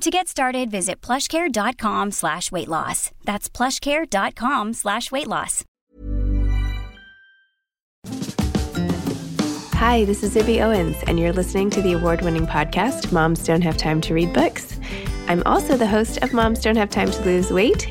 To get started, visit plushcare.com slash weight loss. That's plushcare.com slash weight loss. Hi, this is Zibby Owens, and you're listening to the award winning podcast, Moms Don't Have Time to Read Books. I'm also the host of Moms Don't Have Time to Lose Weight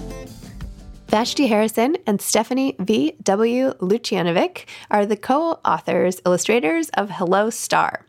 Vashti Harrison and Stephanie V. W. Lucianovic are the co authors, illustrators of Hello Star.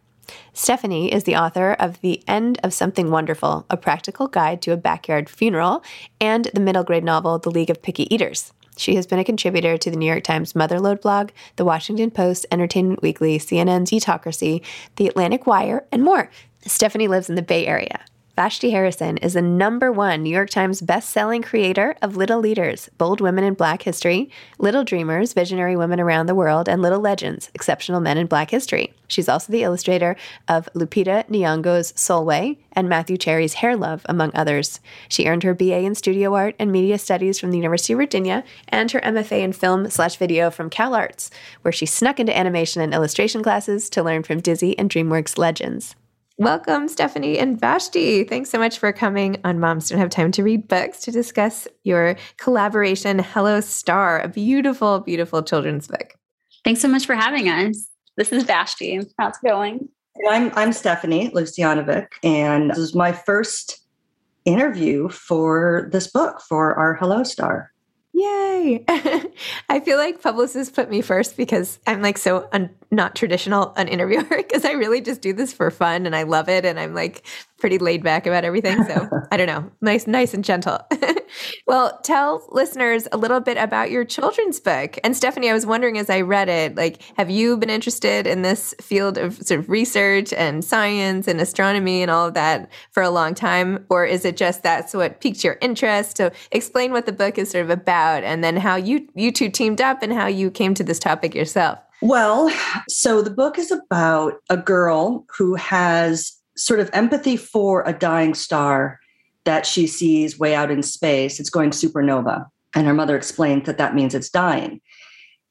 Stephanie is the author of The End of Something Wonderful, a practical guide to a backyard funeral, and the middle grade novel The League of Picky Eaters. She has been a contributor to the New York Times Motherlode blog, The Washington Post, Entertainment Weekly, CNN's Eatocracy, The Atlantic Wire, and more. Stephanie lives in the Bay Area. Vashti Harrison is the number one New York Times best-selling creator of Little Leaders, Bold Women in Black History, Little Dreamers, Visionary Women Around the World, and Little Legends, Exceptional Men in Black History. She's also the illustrator of Lupita Nyong'o's Sulwe and Matthew Cherry's Hair Love, among others. She earned her BA in Studio Art and Media Studies from the University of Virginia and her MFA in Film slash Video from Cal Arts, where she snuck into animation and illustration classes to learn from Disney and DreamWorks legends. Welcome, Stephanie and Vashti. Thanks so much for coming on Moms Don't Have Time to Read Books to discuss your collaboration, Hello Star, a beautiful, beautiful children's book. Thanks so much for having us. This is Vashti. How's it going? I'm, I'm Stephanie Lucianovic, and this is my first interview for this book for our Hello Star. Yay. I feel like publicists put me first because I'm like so un- not traditional an interviewer because I really just do this for fun and I love it and I'm like pretty laid back about everything. So I don't know, nice, nice and gentle. Well, tell listeners a little bit about your children's book. And Stephanie, I was wondering as I read it, like, have you been interested in this field of sort of research and science and astronomy and all of that for a long time? Or is it just that's what piqued your interest? So explain what the book is sort of about and then how you you two teamed up and how you came to this topic yourself. Well, so the book is about a girl who has sort of empathy for a dying star that she sees way out in space. It's going supernova. And her mother explains that that means it's dying.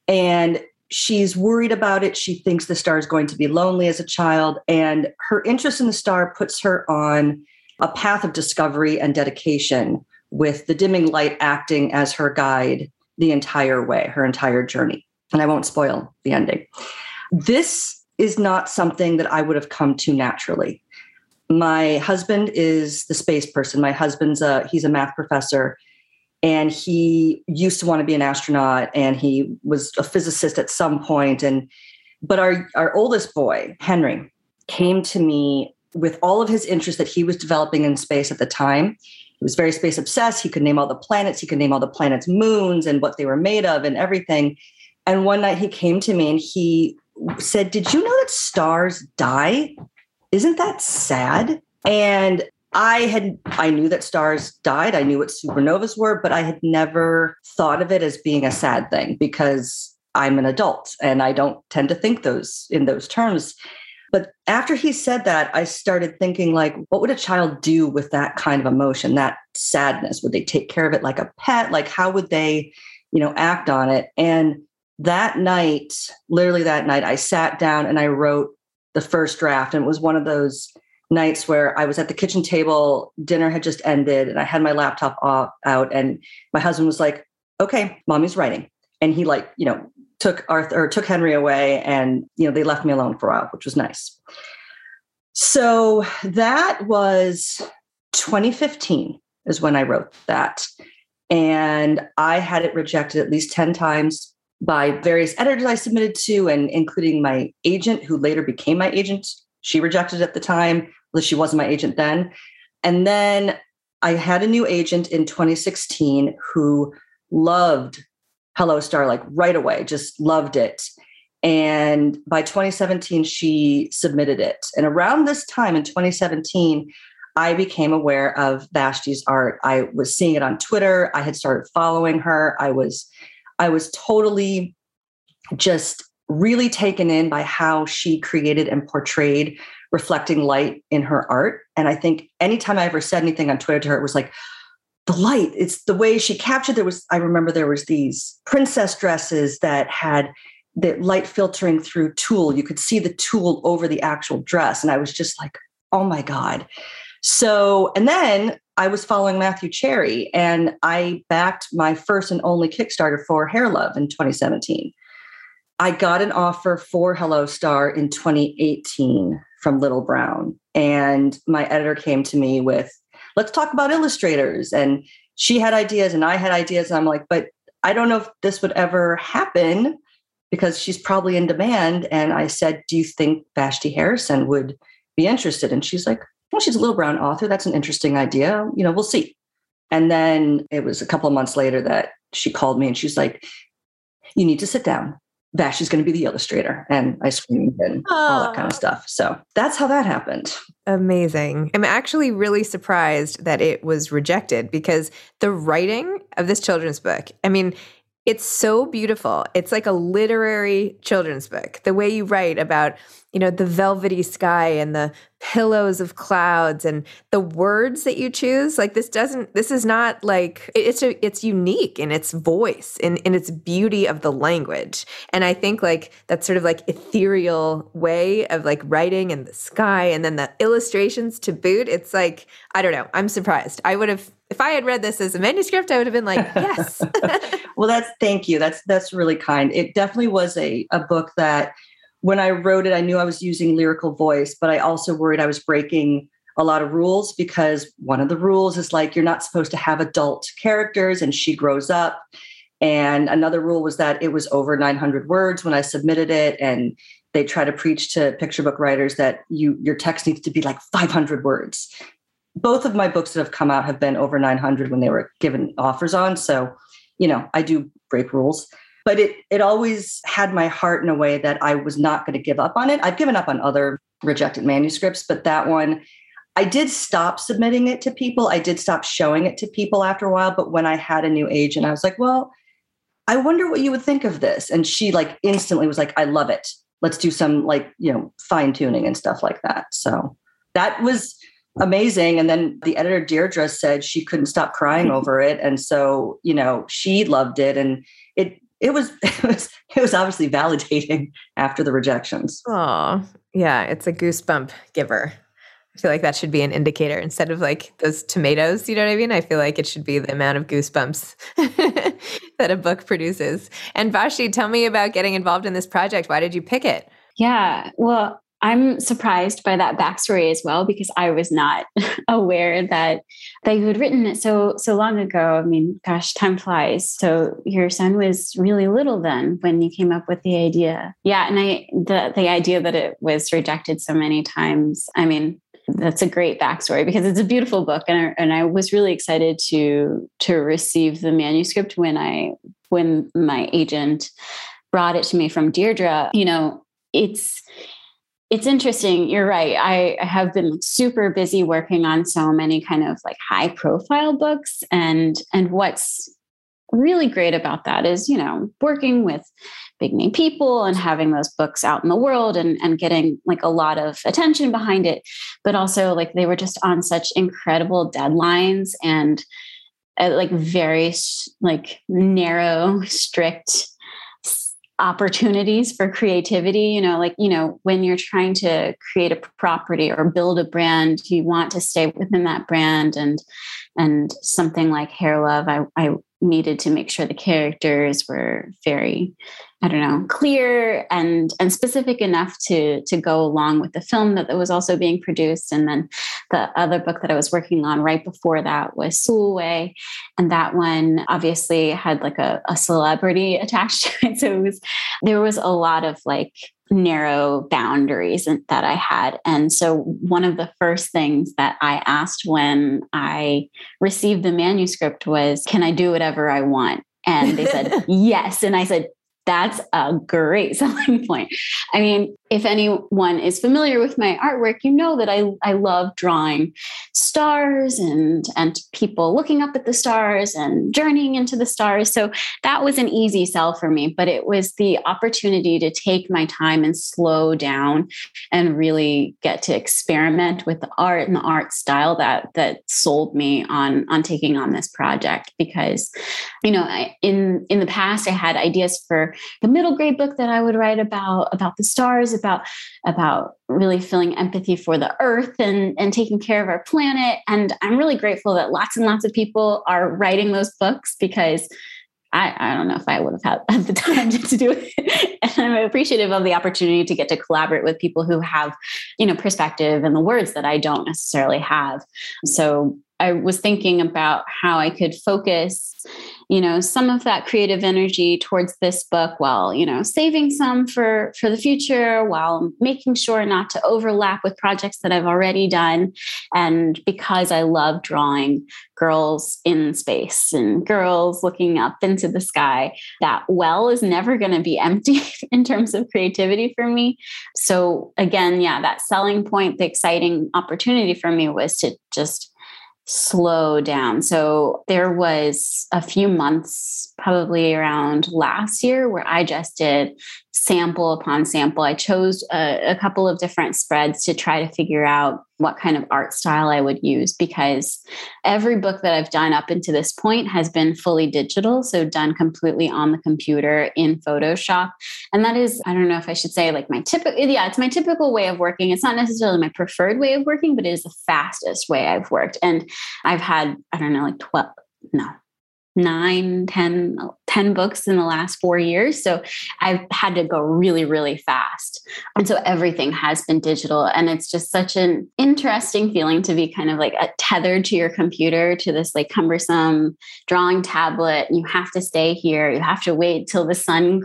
And she's worried about it. She thinks the star is going to be lonely as a child. And her interest in the star puts her on a path of discovery and dedication with the dimming light acting as her guide the entire way, her entire journey. And I won't spoil the ending. This is not something that I would have come to naturally. My husband is the space person. My husband's a he's a math professor and he used to want to be an astronaut and he was a physicist at some point and but our our oldest boy, Henry, came to me with all of his interest that he was developing in space at the time. He was very space obsessed. He could name all the planets, he could name all the planets' moons and what they were made of and everything. And one night he came to me and he said, Did you know that stars die? Isn't that sad? And I had I knew that stars died. I knew what supernovas were, but I had never thought of it as being a sad thing because I'm an adult and I don't tend to think those in those terms. But after he said that, I started thinking like what would a child do with that kind of emotion, that sadness? Would they take care of it like a pet? Like how would they, you know, act on it? And that night, literally that night, I sat down and I wrote the first draft. And it was one of those nights where I was at the kitchen table, dinner had just ended, and I had my laptop off, out. And my husband was like, okay, mommy's writing. And he, like, you know, took Arthur or took Henry away and, you know, they left me alone for a while, which was nice. So that was 2015 is when I wrote that. And I had it rejected at least 10 times by various editors I submitted to, and including my agent, who later became my agent. She rejected it at the time, but she wasn't my agent then. And then I had a new agent in 2016 who loved Hello Star like right away, just loved it. And by 2017, she submitted it. And around this time in 2017, I became aware of Vashti's art. I was seeing it on Twitter. I had started following her. I was I was totally just really taken in by how she created and portrayed reflecting light in her art. And I think anytime I ever said anything on Twitter to her, it was like, the light, it's the way she captured. There was, I remember there was these princess dresses that had the light filtering through tulle. You could see the tulle over the actual dress. And I was just like, oh my God. So, and then I was following Matthew Cherry and I backed my first and only Kickstarter for Hair Love in 2017. I got an offer for Hello Star in 2018 from Little Brown. And my editor came to me with, let's talk about illustrators. And she had ideas and I had ideas. And I'm like, but I don't know if this would ever happen because she's probably in demand. And I said, Do you think Vashti Harrison would be interested? And she's like, well, she's a Little Brown author. That's an interesting idea. You know, we'll see. And then it was a couple of months later that she called me and she's like, you need to sit down. Vashti's going to be the illustrator. And I screamed and Aww. all that kind of stuff. So that's how that happened. Amazing. I'm actually really surprised that it was rejected because the writing of this children's book, I mean, it's so beautiful. It's like a literary children's book. The way you write about, you know, the velvety sky and the pillows of clouds and the words that you choose, like this doesn't this is not like it's a, it's unique in its voice in in its beauty of the language. And I think like that sort of like ethereal way of like writing and the sky and then the illustrations to boot, it's like I don't know. I'm surprised. I would have if I had read this as a manuscript, I would have been like, yes. well, that's thank you. That's that's really kind. It definitely was a, a book that when I wrote it, I knew I was using lyrical voice, but I also worried I was breaking a lot of rules because one of the rules is like you're not supposed to have adult characters and she grows up. And another rule was that it was over 900 words when I submitted it. And they try to preach to picture book writers that you your text needs to be like 500 words both of my books that have come out have been over 900 when they were given offers on. So, you know, I do break rules, but it it always had my heart in a way that I was not going to give up on it. I've given up on other rejected manuscripts, but that one I did stop submitting it to people. I did stop showing it to people after a while, but when I had a new agent, I was like, "Well, I wonder what you would think of this." And she like instantly was like, "I love it. Let's do some like, you know, fine tuning and stuff like that." So, that was amazing. And then the editor Deirdre said she couldn't stop crying over it. And so, you know, she loved it. And it it was it was it was obviously validating after the rejections. Oh, yeah, it's a goosebump giver. I feel like that should be an indicator instead of like those tomatoes. You know what I mean? I feel like it should be the amount of goosebumps that a book produces. And Vashti, tell me about getting involved in this project. Why did you pick it? Yeah, well, I'm surprised by that backstory as well because I was not aware that that you had written it so so long ago. I mean, gosh, time flies. So your son was really little then when you came up with the idea. Yeah, and I the the idea that it was rejected so many times. I mean, that's a great backstory because it's a beautiful book, and I, and I was really excited to to receive the manuscript when I when my agent brought it to me from Deirdre. You know, it's it's interesting. You're right. I, have been super busy working on so many kind of like high profile books. And and what's really great about that is, you know, working with big name people and having those books out in the world and, and getting like a lot of attention behind it. But also like they were just on such incredible deadlines and uh, like very like narrow, strict opportunities for creativity you know like you know when you're trying to create a property or build a brand you want to stay within that brand and and something like hair love. I i needed to make sure the characters were very i don't know clear and and specific enough to to go along with the film that was also being produced. And then the other book that i was working on right before that was Sulwe and that one obviously had like a, a celebrity attached to it. So it was there was a lot of like narrow boundaries that I had. And so, one of the first things that I asked when I received the manuscript was, Can I do whatever I want? And they said, Yes. And I said, that's a great selling point. I mean, if anyone is familiar with my artwork, you know that I, I love drawing stars and, and people looking up at the stars and journeying into the stars. So that was an easy sell for me, but it was the opportunity to take my time and slow down and really get to experiment with the art and the art style that that sold me on on taking on this project because you know I, in in the past I had ideas for the middle grade book that I would write about about the stars about about really feeling empathy for the earth and and taking care of our planet and i'm really grateful that lots and lots of people are writing those books because I, I don't know if I would have had, the time to do it. and I'm appreciative of the opportunity to get to collaborate with people who have, you know, perspective and the words that I don't necessarily have. So I was thinking about how I could focus you know some of that creative energy towards this book while you know saving some for for the future while making sure not to overlap with projects that i've already done. And because i love drawing girls in space and girls looking up into the sky that well is never going to be empty in terms of creativity for me. So again yeah that selling point the exciting opportunity for me was to just slow down. So there was a few months, probably around last year, where I just did sample upon sample. I chose a, a, couple of different spreads to try to figure out what kind of art style I would use because every book that I've done up until this point has been fully digital. So done completely on the computer in Photoshop. And that is, I don't know if I should say like my typical, yeah, it's my typical way of working. It's not necessarily my preferred way of working, but it is the fastest way I've worked. And I've had, I don't know, like 12, no, nine, 10, 10 books in the last four years. So I've had to go really, really fast. And so everything has been digital. And it's just such an interesting feeling to be kind of like uh, tethered to your computer to this like cumbersome drawing tablet. You have to stay here. You have to wait till the sun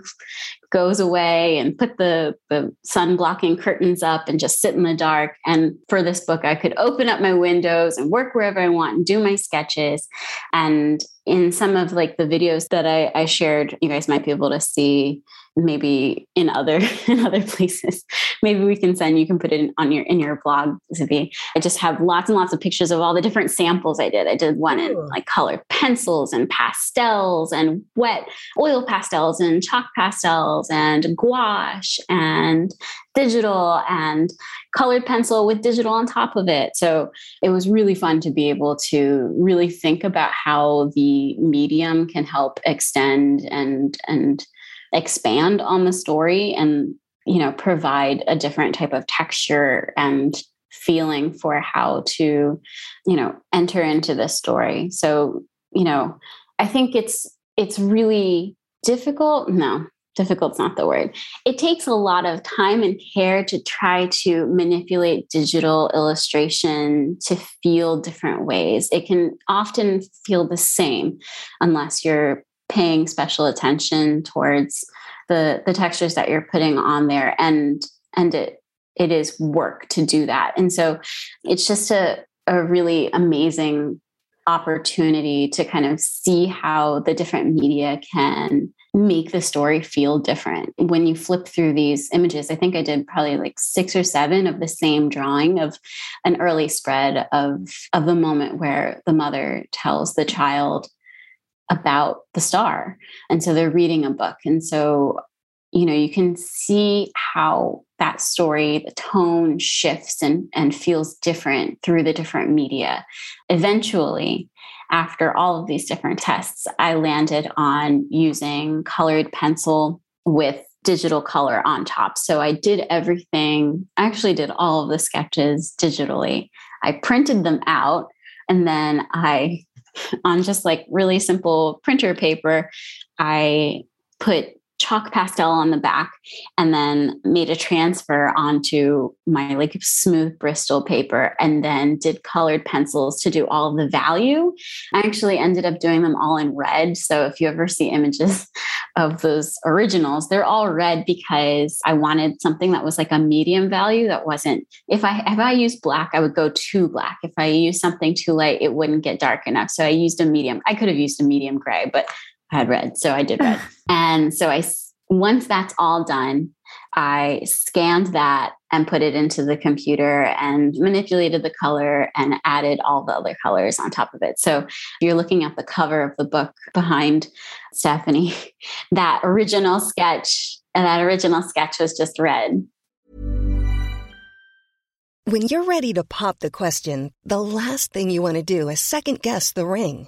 goes away and put the, the sun blocking curtains up and just sit in the dark. And for this book, I could open up my windows and work wherever I want and do my sketches. And in some of like the videos that I, I shared, you guys might be able to see maybe in other in other places. Maybe we can send you can put it in, on your in your blog Zibby. i just have lots and lots of pictures of all the different samples i did. I did one in like colored pencils and pastels and wet oil pastels and chalk pastels and gouache and digital and colored pencil with digital on top of it. So it was really fun to be able to really think about how the medium can help extend and and expand on the story and you know provide a different type of texture and feeling for how to, you know, enter into this story. So, you know, I think it's it's really difficult. No, difficult's not the word. It takes a lot of time and care to try to manipulate digital illustration to feel different ways. It can often feel the same unless you're paying special attention towards the the textures that you're putting on there and and it it is work to do that. And so it's just a a really amazing opportunity to kind of see how the different media can make the story feel different. When you flip through these images, I think I did probably like six or seven of the same drawing of an early spread of of the moment where the mother tells the child about the star. And so they're reading a book. And so you know you can see how that story the tone shifts and and feels different through the different media eventually after all of these different tests i landed on using colored pencil with digital color on top so i did everything i actually did all of the sketches digitally i printed them out and then i on just like really simple printer paper i put chalk pastel on the back and then made a transfer onto my like smooth Bristol paper and then did colored pencils to do all the value. I actually ended up doing them all in red. So if you ever see images of those originals, they're all red because I wanted something that was like a medium value that wasn't if I if I used black, I would go too black. If I used something too light, it wouldn't get dark enough. So I used a medium. I could have used a medium gray, but had red. So I did red. and so I, once that's all done, I scanned that and put it into the computer and manipulated the color and added all the other colors on top of it. So you're looking at the cover of the book behind Stephanie. That original sketch, and that original sketch was just red. When you're ready to pop the question, the last thing you want to do is second guess the ring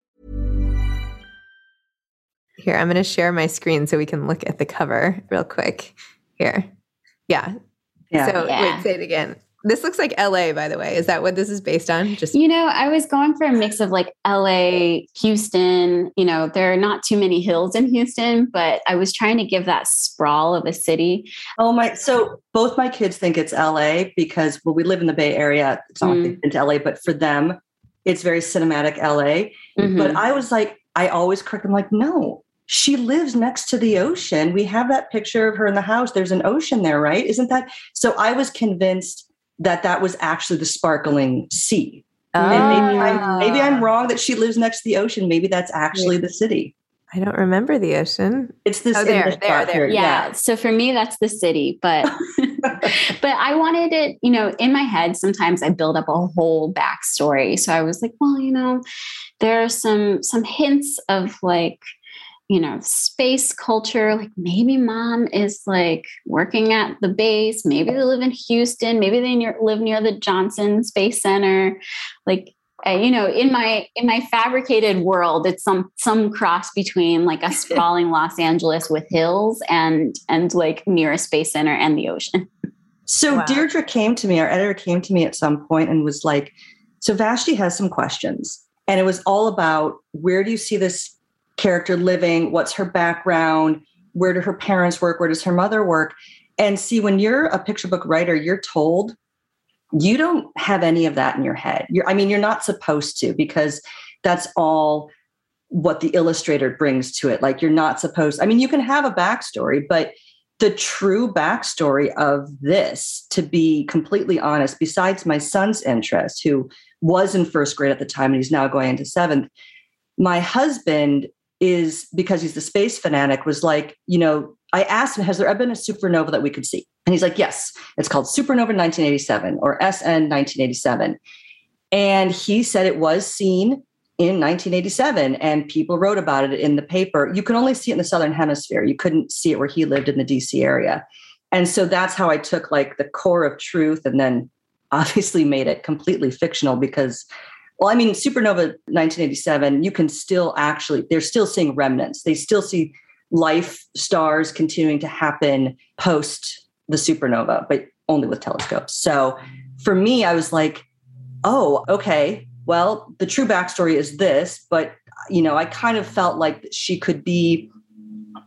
Here, I'm going to share my screen so we can look at the cover real quick. Here. Yeah. Yeah. So Yeah. wait, say it again. This looks like LA, by the way. Is that what this is based on? Just You know, I was going for a mix of like LA, Houston. You know, there are not too many hills in Houston, but I was trying to give that sprawl of a city. Oh my! So both my kids think it's LA because well, we live in the Bay Area. It's not like Mm. they've been to LA, but for them, it's very cinematic LA. Mhm. But I was like, I always correct them, like, no, she lives next to the ocean. We have that picture of her in the house. There's an ocean there, right? Isn't that? So I was convinced that that was actually the sparkling sea. And maybe I'm, maybe I'm ah. wrong that she lives next to the ocean. Maybe that's actually the city. I don't remember the ocean. It's this. Oh, in there, there, there. here. yeah. So for me, that's the city. But but I wanted it, you know, in my head, sometimes I build up a whole backstory. So I was like, well, you know, there are some some hints of like you know space culture like maybe mom is like working at the base maybe they live in houston maybe they near, live near the johnson space center. Like uh, you know in my in my fabricated world it's some some cross between like a sprawling los angeles with hills and and like near a space center and the ocean. So wow. deirdre came to me our editor came to me at some point and was like so vashti has some questions. And it was all about where do you see this character living what's her background where do her parents work where does her mother work and see when you're a picture book writer you're told you don't have any of that in your head. You're, I mean, you're not supposed to because that's all what the illustrator brings to it. Like you're not supposed, I mean, you can have a backstory, but the true backstory of this, to be completely honest, besides my son's interest, who was in first grade at the time and he's now going into seventh, my husband is because he's the space fanatic, was like, you know, I asked him, has there ever been a supernova that we could see? And he's like, yes, it's called Supernova 1987 or SN 1987. And he said it was seen in 1987 and people wrote about it in the paper. You can only see it in the Southern Hemisphere. You couldn't see it where he lived in the DC area. And so that's how I took like the core of truth and then obviously made it completely fictional because well, I mean, Supernova 1987, you can still actually, they're still seeing remnants. They still see life stars continuing to happen post the supernova, but only with telescopes. So for me, I was like, oh, okay, well, the true backstory is this, but you know, I kind of felt like she could be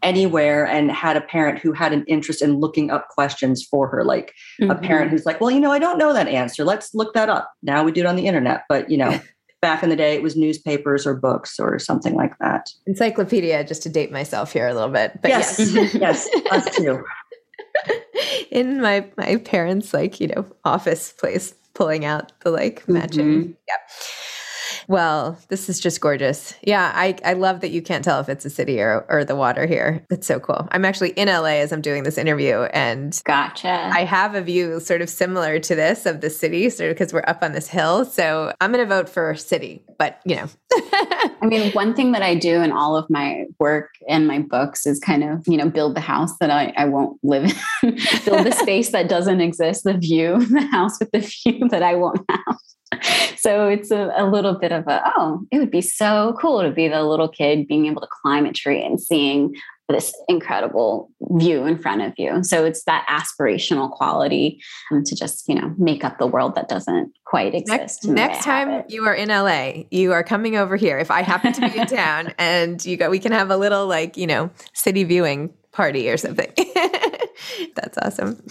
anywhere and had a parent who had an interest in looking up questions for her like mm-hmm. a parent who's like well you know i don't know that answer. Let's look that up. Now we do it on the internet but you know back in the day it was newspapers or books or something like that. Encyclopedia just to date myself here a little bit but yes. yes, yes us too. In my my parents like you know office place pulling out the like matching mm-hmm. yeah well, this is just gorgeous. Yeah, I, I love that you can't tell if it's a city or, or the water here. It's so cool. I'm actually in LA as I'm doing this interview and gotcha. I have a view sort of similar to this of the city, sort of because we're up on this hill. So I'm gonna vote for city, but you know. I mean, one thing that I do in all of my work and my books is kind of, you know, build the house that I, I won't live in, build the space that doesn't exist, the view, the house with the view that I won't have. so it's a, a, little bit of a oh it would be so cool to be the little kid being able to climb a tree and seeing this incredible view in front of you. So it's that aspirational quality um, to just you know make up the world that doesn't quite exist next, next time you are in la you are coming over here. If i happen to be in town and you go we can have a little like you know city viewing party or something that's awesome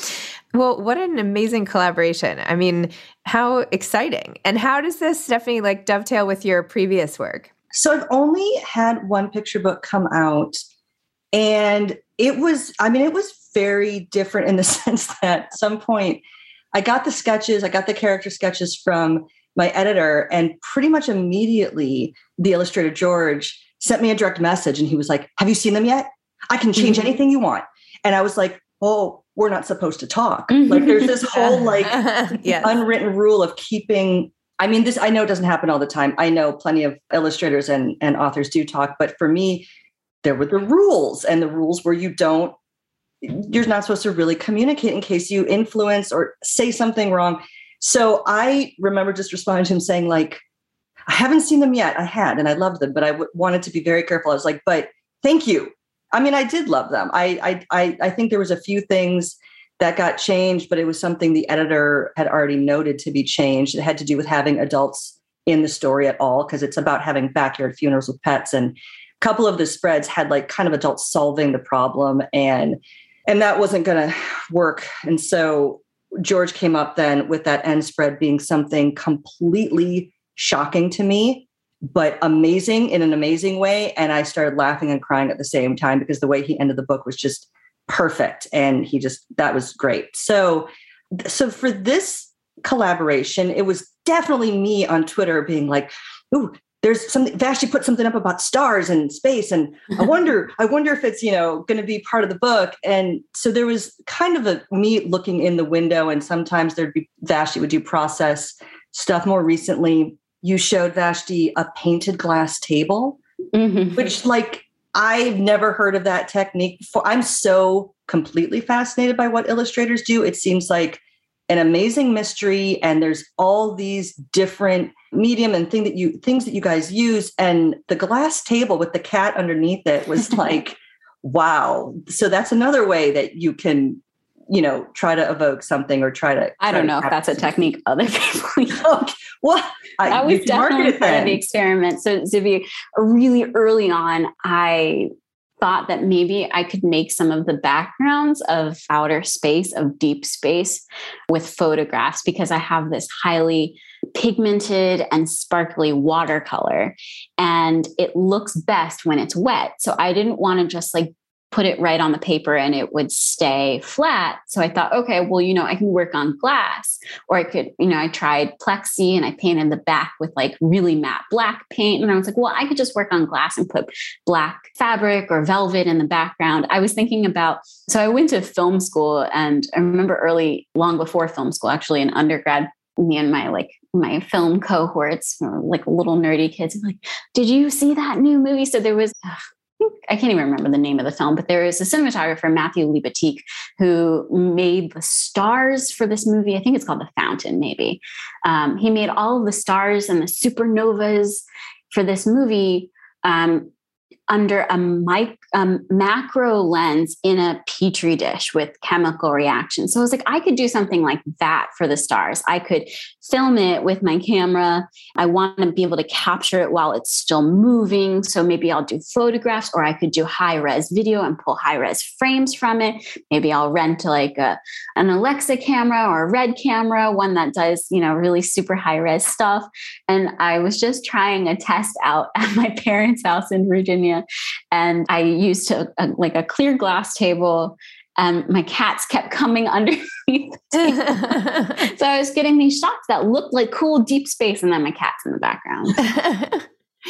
well, what an amazing collaboration. I mean, how exciting. And how does this, Stephanie, like dovetail with your previous work? So I've only had one picture book come out. And it was, I mean, it was very different in the sense that at some point I got the sketches, I got the character sketches from my editor, and pretty much immediately the illustrator George sent me a direct message and he was like, Have you seen them yet? I can change mm-hmm. anything you want. And I was like, Oh, we're not supposed to talk. Mm-hmm. Like there's this whole like yes. unwritten rule of keeping I mean this I know it doesn't happen all the time. I know plenty of illustrators and and authors do talk, but for me there were the rules and the rules where you don't you're not supposed to really communicate in case you influence or say something wrong. So I remember just responding to him saying like I haven't seen them yet. I had and I loved them, but I w- wanted to be very careful. I was like, but thank you I mean, I did love them. I, I, I think there was a few things that got changed, but it was something the editor had already noted to be changed. It had to do with having adults in the story at all, because it's about having backyard funerals with pets. And a couple of the spreads had like kind of adults solving the problem, and and that wasn't going to work. And so George came up then with that end spread being something completely shocking to me but amazing in an amazing way. And I started laughing and crying at the same time because the way he ended the book was just perfect. And he just, that was great. So, so for this collaboration, it was definitely me on Twitter being like, ooh, there's something Vashti put something up about stars and space. And I wonder, I wonder if it's, you know, going to be part of the book. And so there was kind of a me looking in the window, and sometimes there'd be Vashti would do process stuff more recently you showed Vashti a painted glass table, mm-hmm. which like I've never heard of that technique before. I'm so completely fascinated by what illustrators do. It seems like an amazing mystery, and there's all these different medium and thing that you things that you guys use and the glass table with the cat underneath it was like wow so that's another way that you can you know try to evoke something or try to i don't know if that's a technique other people use. well that was definitely part of the experiment so Zibby, really early on i thought that maybe I could make some of the backgrounds of outer space, of deep space with photographs because I have this highly pigmented and sparkly watercolor and it looks best when it's wet. So I didn't want to just like put it right on the paper and it would stay flat. So I thought, okay, well, you know, I can work on glass or I could, you know, I tried plexi and I painted the back with like really matte black paint. And I was like, well, I could just work on glass and put black fabric or velvet in the background. I was thinking about, so I went to film school and I remember early, long before film school, actually in undergrad, me and my like my film cohorts, like little nerdy kids, like, did you see that new movie? So there was, ugh, I can't even remember the name of the film, but there is a cinematographer, Matthew Libatique, who made the stars for this movie. I think it's called The Fountain, maybe. Um, he made all of the stars and the supernovas for this movie um, under a mic, um, macro lens in a petri dish with chemical reactions. So I was like, I could do something like that for the stars. I could film it with my camera. I want to be able to capture it while it's still moving. So maybe I'll do photographs or I could do high res video and pull high res frames from it. Maybe I'll rent like a, an Alexa camera or a red camera, one that does, you know, really super high res stuff. And I was just trying a test out at my parents' house in Virginia. And I used a, a, like a clear glass table and my cats kept coming underneath. so I was getting these shots that looked like cool deep space, and then my cats in the background.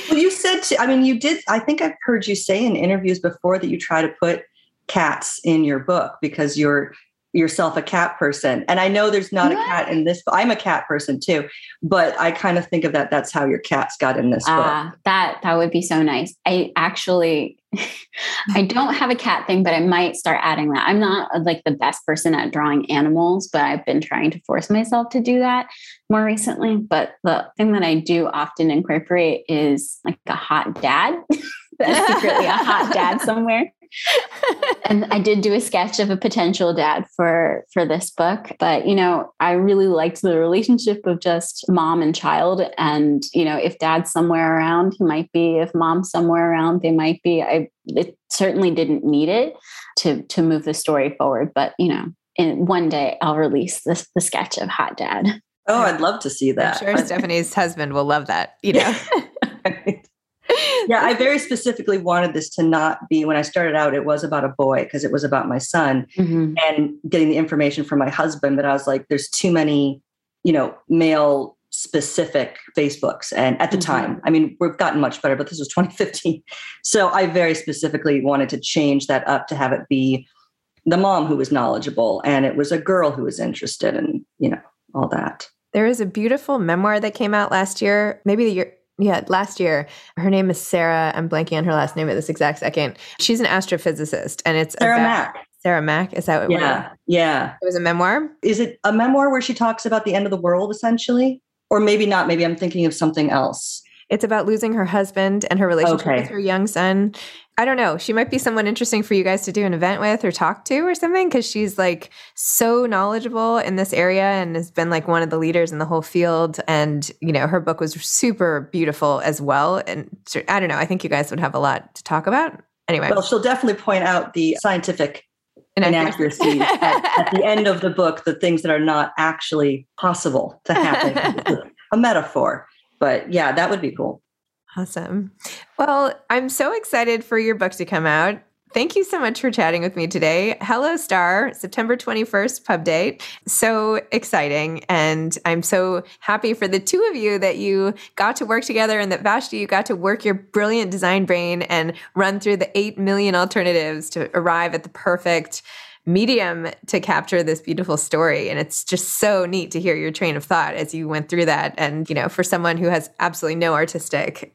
well, you said, to, I mean, you did. I think I've heard you say in interviews before that you try to put cats in your book because you're yourself a cat person. And I know there's not what? a cat in this. But I'm a cat person too, but I kind of think of that. That's how your cats got in this book. Uh, that that would be so nice. I actually, I don't have a cat thing, but I might start adding that. I'm not uh, like the best person at drawing animals, but I've been trying to force myself to do that more recently. But the thing that I do often incorporate is like a hot dad. That's secretly a hot dad somewhere and I did do a sketch of a potential dad for for this book, but you know, I really liked the relationship of just mom and child and you know, if dad's somewhere around, he might be, if mom's somewhere around, they might be. I it certainly didn't need it to to move the story forward, but you know, in one day I'll release this the sketch of Hot Dad. Oh, I'd love to see that. I'm sure Stephanie's husband will love that, you know. yeah, I very specifically wanted this to not be when I started out, it was about a boy because it was about my son mm-hmm. and getting the information from my husband. But I was like, there's too many, you know, male specific space books. And at the mm-hmm. time, I mean, we've gotten much better, but this was 2015. So I very specifically wanted to change that up to have it be the mom who was knowledgeable and it was a girl who was interested in, you know, all that. There is a beautiful memoir that came out last year, maybe the year yeah, last year. Her name is Sarah. I'm blanking on her last name at this exact second. She's an astrophysicist, and it's Sarah about, Mack. Sarah Mack. Is that what? Yeah, yeah. It was a memoir. Is it a memoir where she talks about the end of the world, essentially, or maybe not? Maybe I'm thinking of something else. It's about losing her husband and her relationship okay. with her young son. I don't know. She might be someone interesting for you guys to do an event with or talk to or something because she's like so knowledgeable in this area and has been like one of the leaders in the whole field. And, you know, her book was super beautiful as well. And I don't know. I think you guys would have a lot to talk about. Anyway. Well, she'll definitely point out the scientific inaccuracies at, at the end of the book, the things that are not actually possible to happen. a metaphor. But yeah, that would be cool. Awesome. Well, I'm so excited for your book to come out. Thank you so much for chatting with me today. Hello Star, September 21st pub date. So exciting. And I'm so happy for the two of you that you got to work together and that Vashti, you got to work your brilliant design brain and run through the 8 million alternatives to arrive at the perfect medium to capture this beautiful story. And it's just so neat to hear your train of thought as you went through that. And, you know, for someone who has absolutely no artistic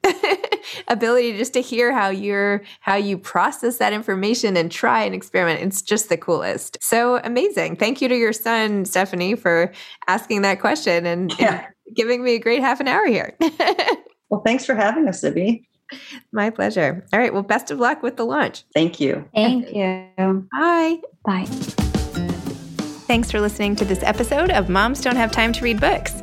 ability just to hear how you're how you process that information and try and experiment it's just the coolest so amazing thank you to your son stephanie for asking that question and, yeah. giving me a great half an hour here. well, thanks for having us, Zibby. My pleasure. All right. Well, best of luck with the launch. Thank you. Thank you. Bye. Bye. Thanks for listening to this episode of Moms Don't Have Time to Read Books.